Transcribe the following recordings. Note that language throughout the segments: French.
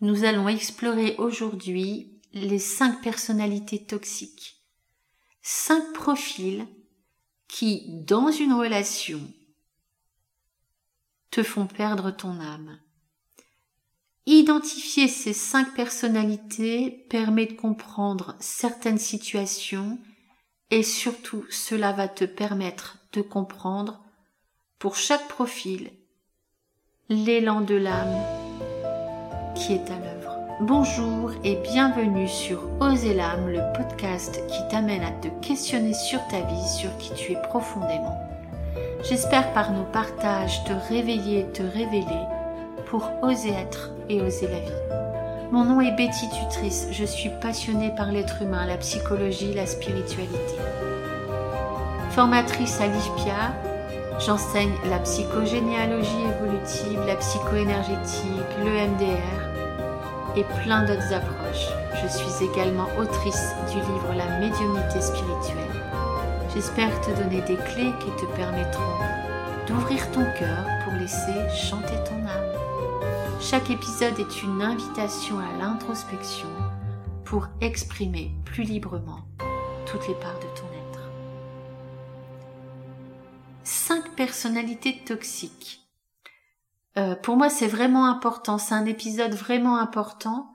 nous allons explorer aujourd'hui les cinq personnalités toxiques. Cinq profils qui, dans une relation, te font perdre ton âme. Identifier ces cinq personnalités permet de comprendre certaines situations et surtout cela va te permettre de comprendre pour chaque profil l'élan de l'âme qui est à l'œuvre. Bonjour et bienvenue sur Oser l'âme, le podcast qui t'amène à te questionner sur ta vie, sur qui tu es profondément. J'espère par nos partages te réveiller te révéler pour oser être et oser la vie. Mon nom est Betty Tutrice, je suis passionnée par l'être humain, la psychologie, la spiritualité. Formatrice à l'IFPIA, j'enseigne la psychogénéalogie évolutive, la psychoénergétique, le MDR et plein d'autres approches. Je suis également autrice du livre La médiumnité spirituelle. J'espère te donner des clés qui te permettront d'ouvrir ton cœur pour laisser chanter ton âme. Chaque épisode est une invitation à l'introspection pour exprimer plus librement toutes les parts de ton être. Cinq personnalités toxiques. Euh, pour moi, c'est vraiment important. C'est un épisode vraiment important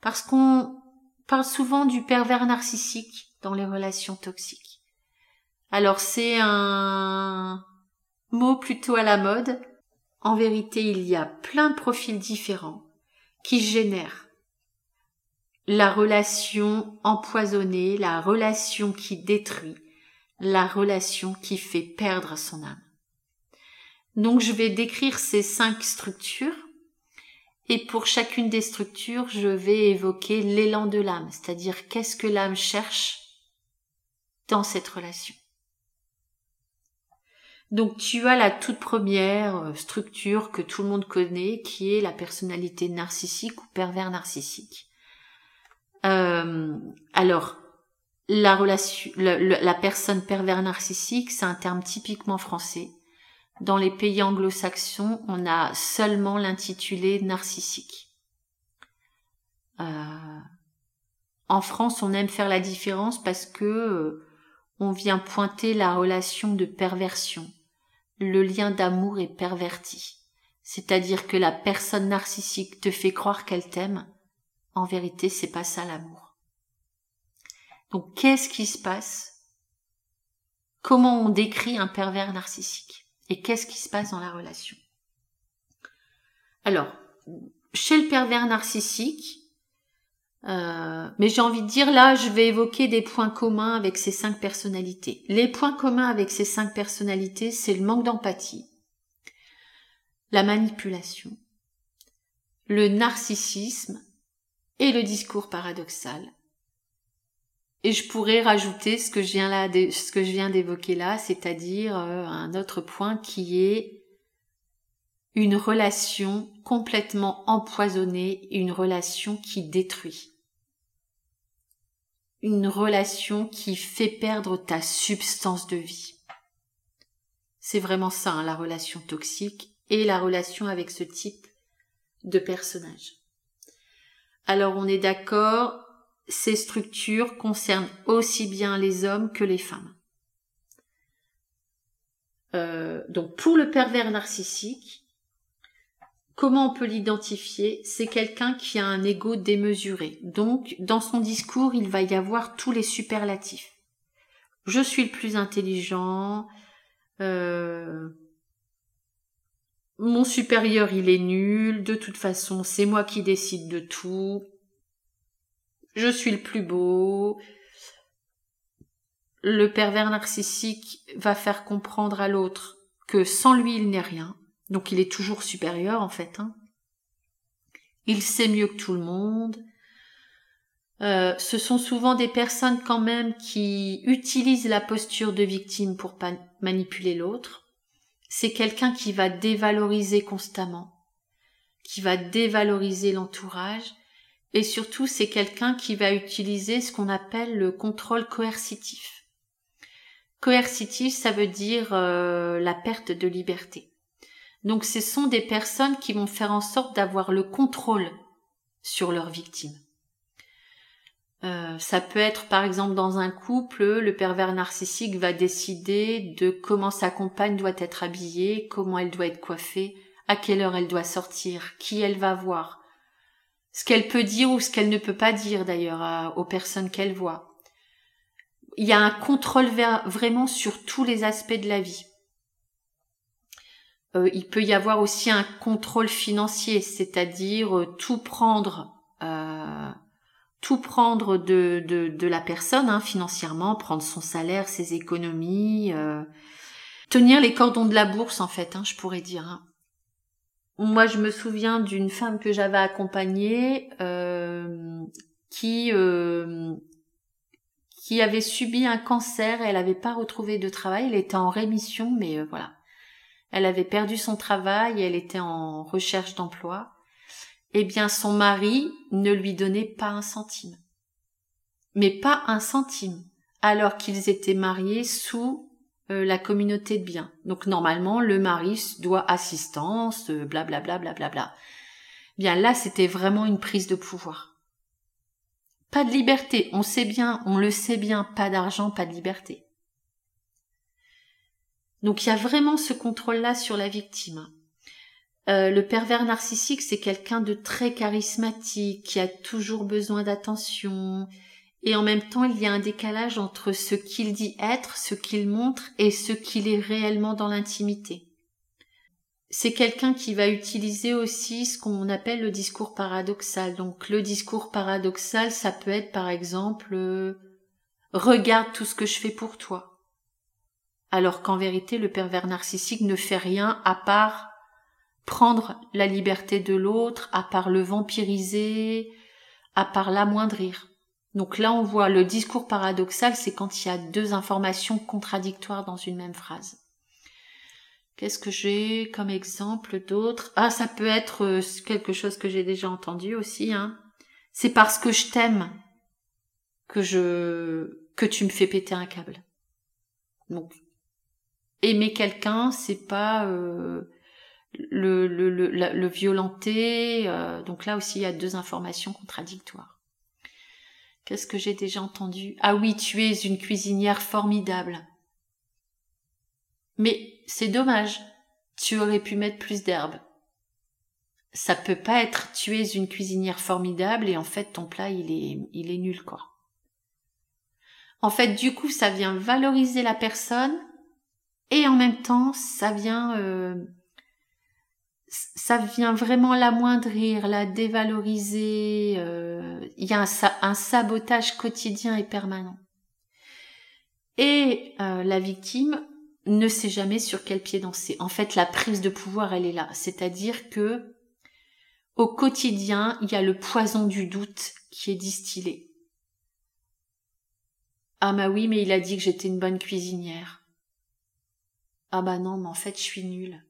parce qu'on parle souvent du pervers narcissique dans les relations toxiques. Alors c'est un mot plutôt à la mode en vérité, il y a plein de profils différents qui génèrent la relation empoisonnée, la relation qui détruit, la relation qui fait perdre son âme. Donc je vais décrire ces cinq structures et pour chacune des structures, je vais évoquer l'élan de l'âme, c'est-à-dire qu'est-ce que l'âme cherche dans cette relation. Donc tu as la toute première euh, structure que tout le monde connaît, qui est la personnalité narcissique ou pervers narcissique. Euh, alors, la relation, la personne pervers narcissique, c'est un terme typiquement français. Dans les pays anglo-saxons, on a seulement l'intitulé narcissique. Euh, en France, on aime faire la différence parce que on vient pointer la relation de perversion le lien d'amour est perverti. C'est-à-dire que la personne narcissique te fait croire qu'elle t'aime. En vérité, c'est pas ça l'amour. Donc, qu'est-ce qui se passe? Comment on décrit un pervers narcissique? Et qu'est-ce qui se passe dans la relation? Alors, chez le pervers narcissique, euh, mais j'ai envie de dire là, je vais évoquer des points communs avec ces cinq personnalités. Les points communs avec ces cinq personnalités, c'est le manque d'empathie, la manipulation, le narcissisme et le discours paradoxal. Et je pourrais rajouter ce que je viens d'évoquer là, c'est-à-dire euh, un autre point qui est une relation complètement empoisonnée, une relation qui détruit une relation qui fait perdre ta substance de vie. C'est vraiment ça, hein, la relation toxique et la relation avec ce type de personnage. Alors on est d'accord, ces structures concernent aussi bien les hommes que les femmes. Euh, donc pour le pervers narcissique, Comment on peut l'identifier? C'est quelqu'un qui a un ego démesuré. Donc, dans son discours, il va y avoir tous les superlatifs. Je suis le plus intelligent. Euh, mon supérieur, il est nul. De toute façon, c'est moi qui décide de tout. Je suis le plus beau. Le pervers narcissique va faire comprendre à l'autre que sans lui, il n'est rien donc il est toujours supérieur en fait. Hein. Il sait mieux que tout le monde. Euh, ce sont souvent des personnes quand même qui utilisent la posture de victime pour manipuler l'autre. C'est quelqu'un qui va dévaloriser constamment, qui va dévaloriser l'entourage, et surtout c'est quelqu'un qui va utiliser ce qu'on appelle le contrôle coercitif. Coercitif, ça veut dire euh, la perte de liberté. Donc ce sont des personnes qui vont faire en sorte d'avoir le contrôle sur leur victime. Euh, ça peut être par exemple dans un couple, le pervers narcissique va décider de comment sa compagne doit être habillée, comment elle doit être coiffée, à quelle heure elle doit sortir, qui elle va voir, ce qu'elle peut dire ou ce qu'elle ne peut pas dire d'ailleurs aux personnes qu'elle voit. Il y a un contrôle vraiment sur tous les aspects de la vie. Euh, il peut y avoir aussi un contrôle financier, c'est-à-dire euh, tout prendre, euh, tout prendre de, la personne hein, financièrement, prendre son salaire, ses économies, tenir les cordons de la bourse en fait, hein, je pourrais dire. Hein. Moi, je me souviens d'une femme que j'avais accompagnée qui qui avait subi un cancer, elle n'avait pas retrouvé de travail, elle était en rémission, mais voilà, elle avait perdu son travail, elle était en recherche d'emploi, eh bien son mari ne lui donnait pas un centime. Mais pas un centime, alors qu'ils étaient mariés sous euh, la communauté de biens. Donc normalement, le mari doit assistance, blablabla, euh, blablabla. Bla, Bien là, c'était vraiment une prise de pouvoir. Pas de liberté, on sait bien, on le sait bien, pas d'argent, pas de liberté. Donc il y a vraiment ce contrôle-là sur la victime. Euh, le pervers narcissique, c'est quelqu'un de très charismatique, qui a toujours besoin d'attention, et en même temps il y a un décalage entre ce qu'il dit être, ce qu'il montre, et ce qu'il est réellement dans l'intimité. C'est quelqu'un qui va utiliser aussi ce qu'on appelle le discours paradoxal. Donc le discours paradoxal, ça peut être par exemple euh, regarde tout ce que je fais pour toi alors qu'en vérité le pervers narcissique ne fait rien à part prendre la liberté de l'autre, à part le vampiriser, à part l'amoindrir. Donc là on voit le discours paradoxal, c'est quand il y a deux informations contradictoires dans une même phrase. Qu'est-ce que j'ai comme exemple d'autre? Ah, ça peut être euh, quelque chose que j'ai déjà entendu aussi. Hein. C'est parce que je t'aime que je que tu me fais péter un câble. Donc aimer quelqu'un, c'est pas euh, le, le, le, le, violenter. Euh, donc là aussi, il y a deux informations contradictoires. Qu'est-ce que j'ai déjà entendu Ah oui, tu es une cuisinière formidable. Mais c'est dommage, tu aurais pu mettre plus d'herbe. Ça peut pas être tu es une cuisinière formidable et en fait ton plat il est il est nul quoi. En fait, du coup, ça vient valoriser la personne et en même temps ça vient euh, ça vient vraiment l'amoindrir, la dévaloriser. Euh, il y a un, sabotage quotidien et permanent. Et euh, la victime ne sait jamais sur quel pied danser. En fait, la prise de pouvoir, elle est là. C'est-à-dire que au quotidien, il y a le poison du doute qui est distillé. Ah bah oui, mais il a dit que j'étais une bonne cuisinière. Ah bah non, mais en fait, je suis nulle.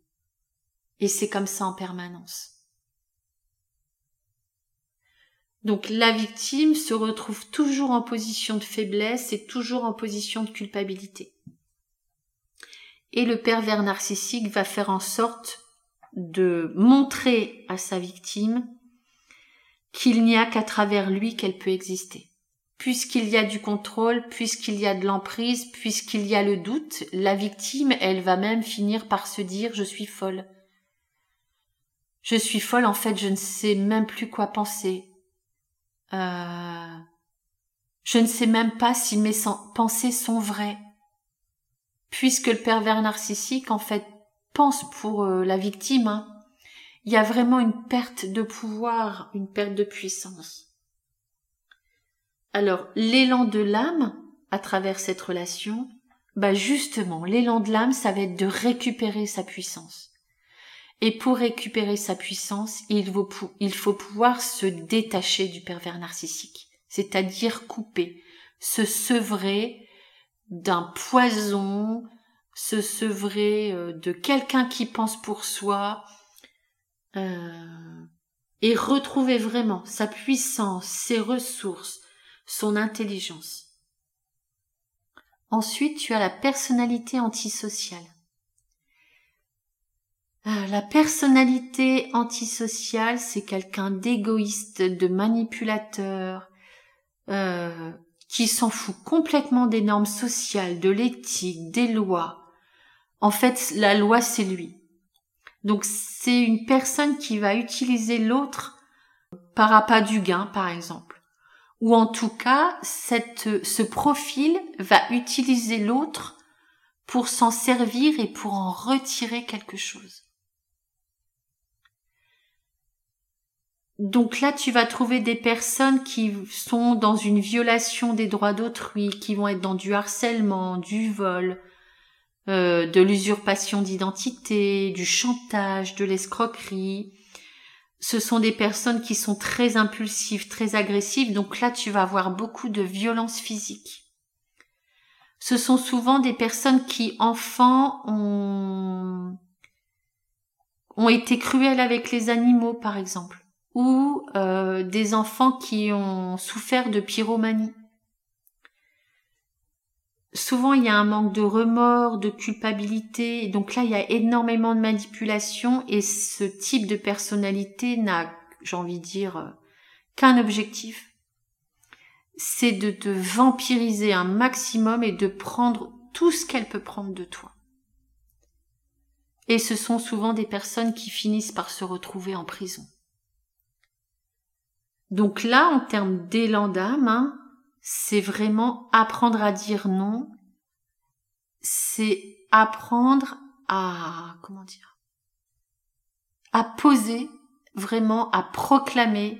Et c'est comme ça en permanence. Donc la victime se retrouve toujours en position de faiblesse et toujours en position de culpabilité. Et le pervers narcissique va faire en sorte de montrer à sa victime qu'il n'y a qu'à travers lui qu'elle peut exister puisqu'il y a du contrôle, puisqu'il y a de l'emprise, puisqu'il y a le doute, la victime, elle va même finir par se dire je suis folle. Je suis folle, en fait, je ne sais même plus quoi penser. Euh... Je ne sais même pas si mes pensées sont vraies. Puisque le pervers narcissique, en fait, pense pour euh, la victime, hein. il y a vraiment une perte de pouvoir, une perte de puissance. Alors, l'élan de l'âme, à travers cette relation, bah justement, l'élan de l'âme, ça va être de récupérer sa puissance. Et pour récupérer sa puissance, il faut, pouvoir se détacher du pervers narcissique, c'est-à-dire couper, se sevrer d'un poison, se sevrer euh, de quelqu'un qui pense pour soi, euh, et retrouver vraiment sa puissance, ses ressources, son intelligence. Ensuite, tu as la personnalité antisociale. Euh, la personnalité antisociale, c'est quelqu'un d'égoïste, de manipulateur, euh, qui s'en fout complètement des normes sociales, de l'éthique, des lois. En fait, la loi, c'est lui. Donc, c'est une personne qui va utiliser l'autre par appât du gain, par exemple. Ou en tout cas, ce profil va utiliser l'autre pour s'en servir et pour en retirer quelque chose. Donc là, tu vas trouver des personnes qui sont dans une violation des droits d'autrui, qui vont être dans du harcèlement, du vol, euh, de l'usurpation d'identité, du chantage, de l'escroquerie. Ce sont des personnes qui sont très impulsives, très agressives, donc là tu vas avoir beaucoup de violence physique. Ce sont souvent des personnes qui, enfants, ont, ont été cruelles avec les animaux, par exemple ou euh, des enfants qui ont souffert de pyromanie. Souvent, il y a un manque de remords, de culpabilité. Donc là, il y a énormément de manipulation et ce type de personnalité n'a, j'ai envie de dire, euh, qu'un objectif. C'est de te vampiriser un maximum et de prendre tout ce qu'elle peut prendre de toi. Et ce sont souvent des personnes qui finissent par se retrouver en prison. Donc là, en termes d'élan d'âme, hein, c'est vraiment apprendre à dire non. C'est apprendre à, comment dire, à poser, vraiment à proclamer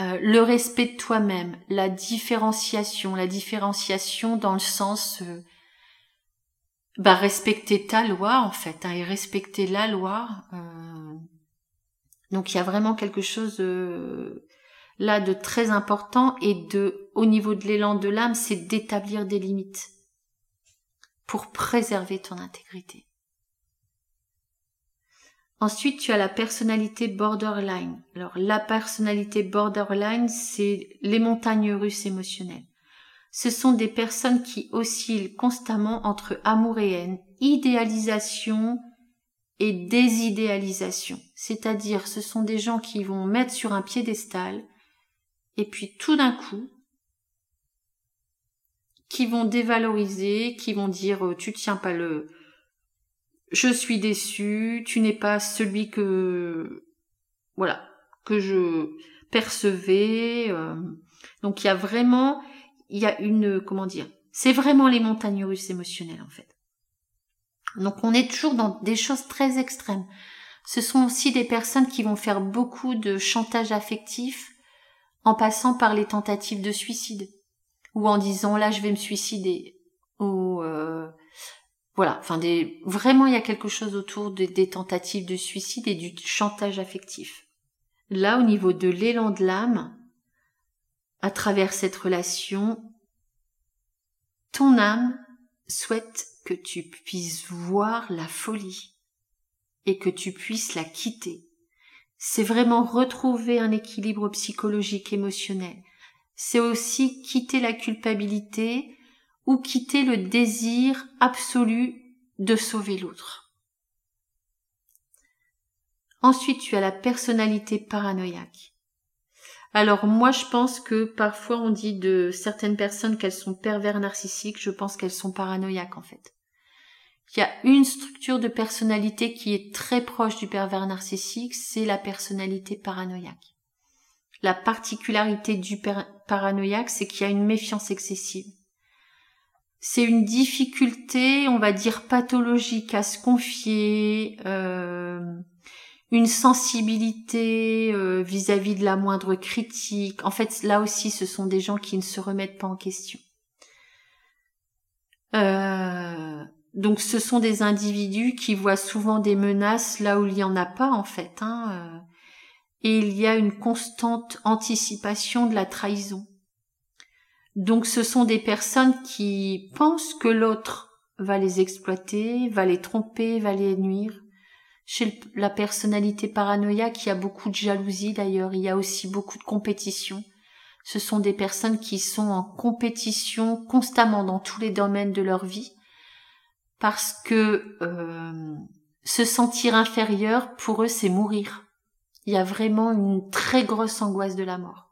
euh, le respect de toi-même, la différenciation, la différenciation dans le sens euh, bah, respecter ta loi en fait, hein, et respecter la loi. Euh, donc il y a vraiment quelque chose de, là de très important et de au niveau de l'élan de l'âme, c'est d'établir des limites pour préserver ton intégrité. Ensuite, tu as la personnalité borderline. Alors, la personnalité borderline, c'est les montagnes russes émotionnelles. Ce sont des personnes qui oscillent constamment entre amour et haine, idéalisation et désidéalisation. C'est-à-dire, ce sont des gens qui vont mettre sur un piédestal et puis tout d'un coup, qui vont dévaloriser, qui vont dire euh, tu tiens pas le je suis déçu, tu n'es pas celui que voilà, que je percevais. Euh. donc il y a vraiment il y a une comment dire, c'est vraiment les montagnes russes émotionnelles en fait. Donc on est toujours dans des choses très extrêmes. Ce sont aussi des personnes qui vont faire beaucoup de chantage affectif, en passant par les tentatives de suicide. Ou en disant là je vais me suicider. Ou euh, voilà. Enfin vraiment il y a quelque chose autour des tentatives de suicide et du chantage affectif. Là au niveau de l'élan de l'âme à travers cette relation ton âme souhaite que tu puisses voir la folie et que tu puisses la quitter c'est vraiment retrouver un équilibre psychologique émotionnel. C'est aussi quitter la culpabilité ou quitter le désir absolu de sauver l'autre. Ensuite, tu as la personnalité paranoïaque. Alors moi, je pense que parfois on dit de certaines personnes qu'elles sont pervers narcissiques, je pense qu'elles sont paranoïaques en fait. Il y a une structure de personnalité qui est très proche du pervers narcissique, c'est la personnalité paranoïaque. La particularité du paranoïaque, c'est qu'il y a une méfiance excessive. C'est une difficulté, on va dire, pathologique à se confier, euh, une sensibilité euh, vis-à-vis de la moindre critique. En fait, là aussi, ce sont des gens qui ne se remettent pas en question. Euh, donc ce sont des individus qui voient souvent des menaces là où il n'y en a pas en fait. Hein, euh. et il y a une constante anticipation de la trahison. Donc ce sont des personnes qui pensent que l'autre va les exploiter, va les tromper, va les nuire. Chez la personnalité paranoïaque, il y a beaucoup de jalousie d'ailleurs, il y a aussi beaucoup de compétition. Ce sont des personnes qui sont en compétition constamment dans tous les domaines de leur vie parce que euh, se sentir inférieur, pour eux, c'est mourir. Il y a vraiment une très grosse angoisse de la mort.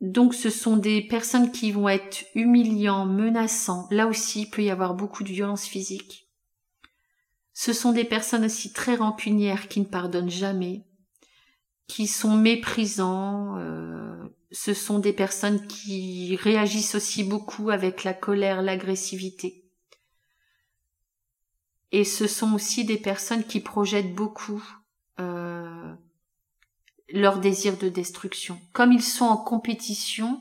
Donc ce sont des personnes qui vont être humiliants, menaçants. Là aussi, il peut y avoir beaucoup de violence physique. Ce sont des personnes aussi très rancunières qui ne pardonnent jamais, qui sont méprisants. Euh, ce sont des personnes qui réagissent aussi beaucoup avec la colère, l'agressivité. Et ce sont aussi des personnes qui projettent beaucoup euh, leur désir de destruction. Comme ils sont en compétition,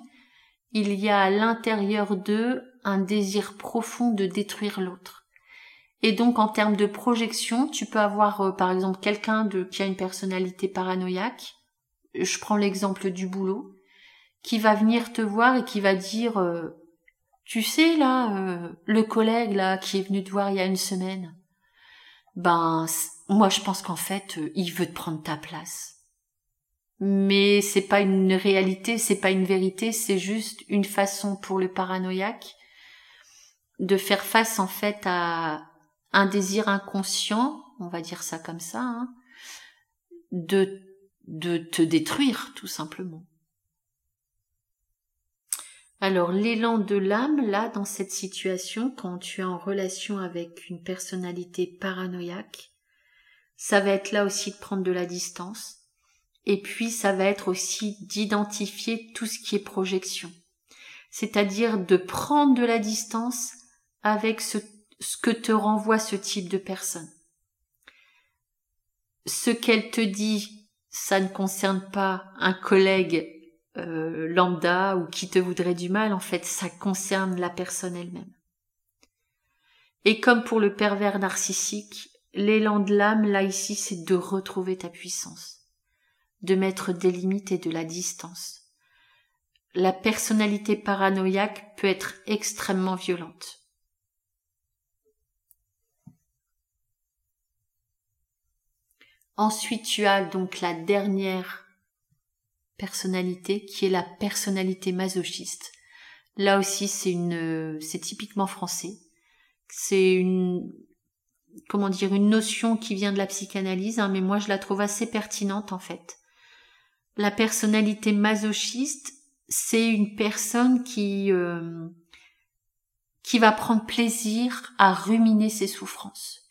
il y a à l'intérieur d'eux un désir profond de détruire l'autre. Et donc en termes de projection, tu peux avoir euh, par exemple quelqu'un qui a une personnalité paranoïaque. Je prends l'exemple du boulot, qui va venir te voir et qui va dire euh, tu sais là euh, le collègue là qui est venu te voir il y a une semaine. Ben moi je pense qu'en fait il veut prendre ta place mais c'est pas une réalité, c'est pas une vérité, c'est juste une façon pour le paranoïaque de faire face en fait à un désir inconscient, on va dire ça comme ça, hein, de, de te détruire tout simplement. Alors l'élan de l'âme, là, dans cette situation, quand tu es en relation avec une personnalité paranoïaque, ça va être là aussi de prendre de la distance, et puis, ça va être aussi d'identifier tout ce qui est projection. C'est-à-dire de prendre de la distance avec ce, que te renvoie ce type de personne. Ce qu'elle te dit, ça ne concerne pas un collègue euh, lambda ou qui te voudrait du mal, en fait, ça concerne la personne elle-même. Et comme pour le pervers narcissique, l'élan de l'âme, là ici, c'est de retrouver ta puissance de mettre des limites et de la distance. La personnalité paranoïaque peut être extrêmement violente. Ensuite, tu as donc la dernière personnalité qui est la personnalité masochiste. Là aussi, c'est une, c'est typiquement français. C'est une, comment dire, une notion qui vient de la psychanalyse, hein, mais moi je la trouve assez pertinente en fait. La personnalité masochiste, c'est une personne qui euh, qui va prendre plaisir à ruminer ses souffrances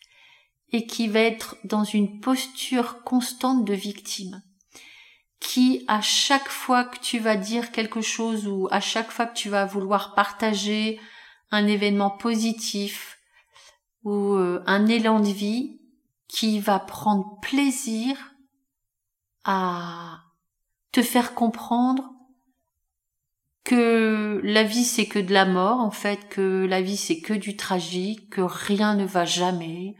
et qui va être dans une posture constante de victime qui à chaque fois que tu vas dire quelque chose ou à chaque fois que tu vas vouloir partager un événement positif ou euh, un élan de vie qui va prendre plaisir à te faire comprendre que la vie c'est que de la mort en fait, que la vie c'est que du tragique, que rien ne va jamais.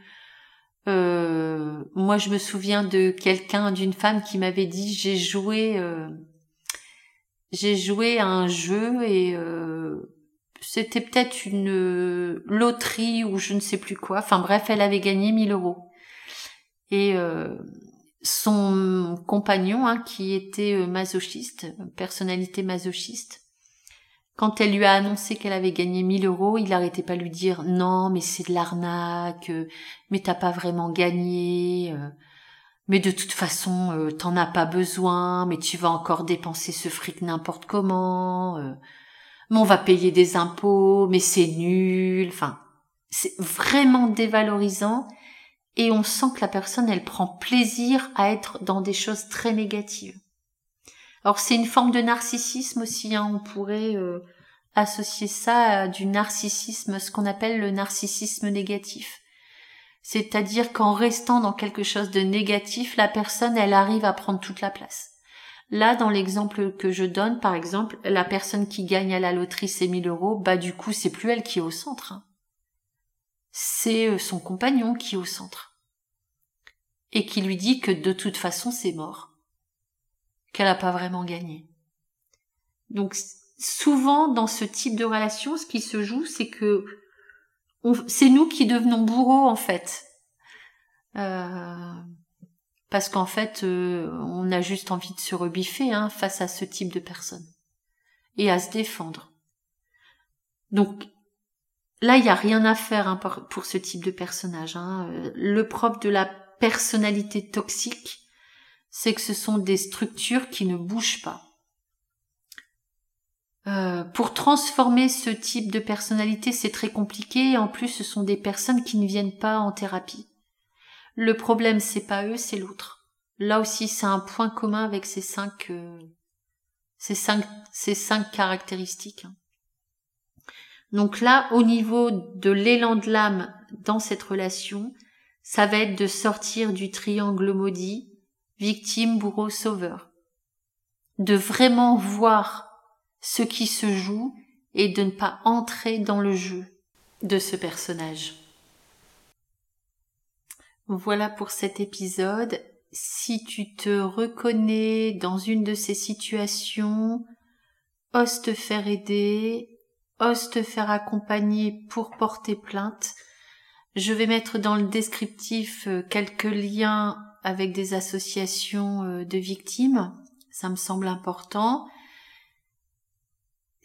Euh, moi je me souviens de quelqu'un, d'une femme qui m'avait dit j'ai joué, euh, j'ai joué à un jeu et euh, c'était peut-être une loterie ou je ne sais plus quoi. Enfin bref, elle avait gagné 1000 euros. Et son compagnon, hein, qui était euh, masochiste, personnalité masochiste, quand elle lui a annoncé qu'elle avait gagné 1000 euros, il n'arrêtait pas de lui dire non, mais c'est de l'arnaque, euh, mais t'as pas vraiment gagné, euh, mais de toute façon, t'en as pas besoin, mais tu vas encore dépenser ce fric n'importe comment, mais on va payer des impôts, mais c'est nul, enfin, c'est vraiment dévalorisant et on sent que la personne, elle prend plaisir à être dans des choses très négatives. Alors c'est une forme de narcissisme aussi, hein. on pourrait euh, associer ça à du narcissisme, ce qu'on appelle le narcissisme négatif. C'est-à-dire qu'en restant dans quelque chose de négatif, la personne, elle arrive à prendre toute la place. Là, dans l'exemple que je donne, par exemple, la personne qui gagne à la loterie ses 1000 euros, bah du coup, c'est plus elle qui est au centre. Hein c'est euh, son compagnon qui est au centre. Et qui lui dit que de toute façon c'est mort. Qu'elle n'a pas vraiment gagné. Donc souvent dans ce type de relation, ce qui se joue, c'est que c'est nous qui devenons bourreaux en fait. Euh, parce qu'en fait, euh, on a juste envie de se rebiffer hein, face à ce type de personnes et à se défendre. Donc là, il n'y a rien à faire hein, pour, ce type de personnage. Hein. Euh, le propre de la personnalité toxique, c'est que ce sont des structures qui ne bougent pas. Euh, pour transformer ce type de personnalité, c'est très compliqué. En plus, ce sont des personnes qui ne viennent pas en thérapie. Le problème, c'est pas eux, c'est l'autre. Là aussi, c'est un point commun avec ces cinq, euh, ces cinq, ces cinq caractéristiques. Hein. Donc là, au niveau de l'élan de l'âme dans cette relation, ça va être de sortir du triangle maudit, victime, bourreau, sauveur. De vraiment voir ce qui se joue et de ne pas entrer dans le jeu de ce personnage. Voilà pour cet épisode. Si tu te reconnais dans une de ces situations, ose te faire aider, ose te faire accompagner pour porter plainte. Je vais mettre dans le descriptif euh, quelques liens avec des associations euh, de victimes. Ça me semble important.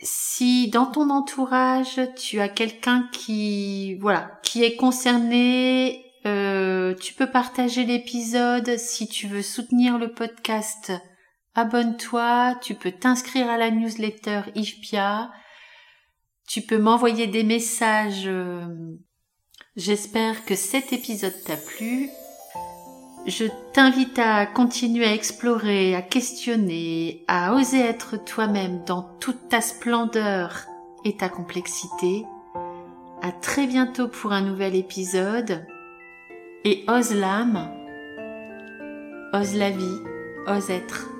Si dans ton entourage tu as quelqu'un qui voilà qui est concerné, euh, tu peux partager l'épisode. Si tu veux soutenir le podcast, abonne-toi. Tu peux t'inscrire à la newsletter IFPIA. Tu peux m'envoyer des messages. Euh, j'espère que cet épisode t'a plu. Je t'invite à continuer à explorer, à questionner, à oser être toi-même dans toute ta splendeur et ta complexité. À très bientôt pour un nouvel épisode. Et ose l'âme, ose la vie, ose être.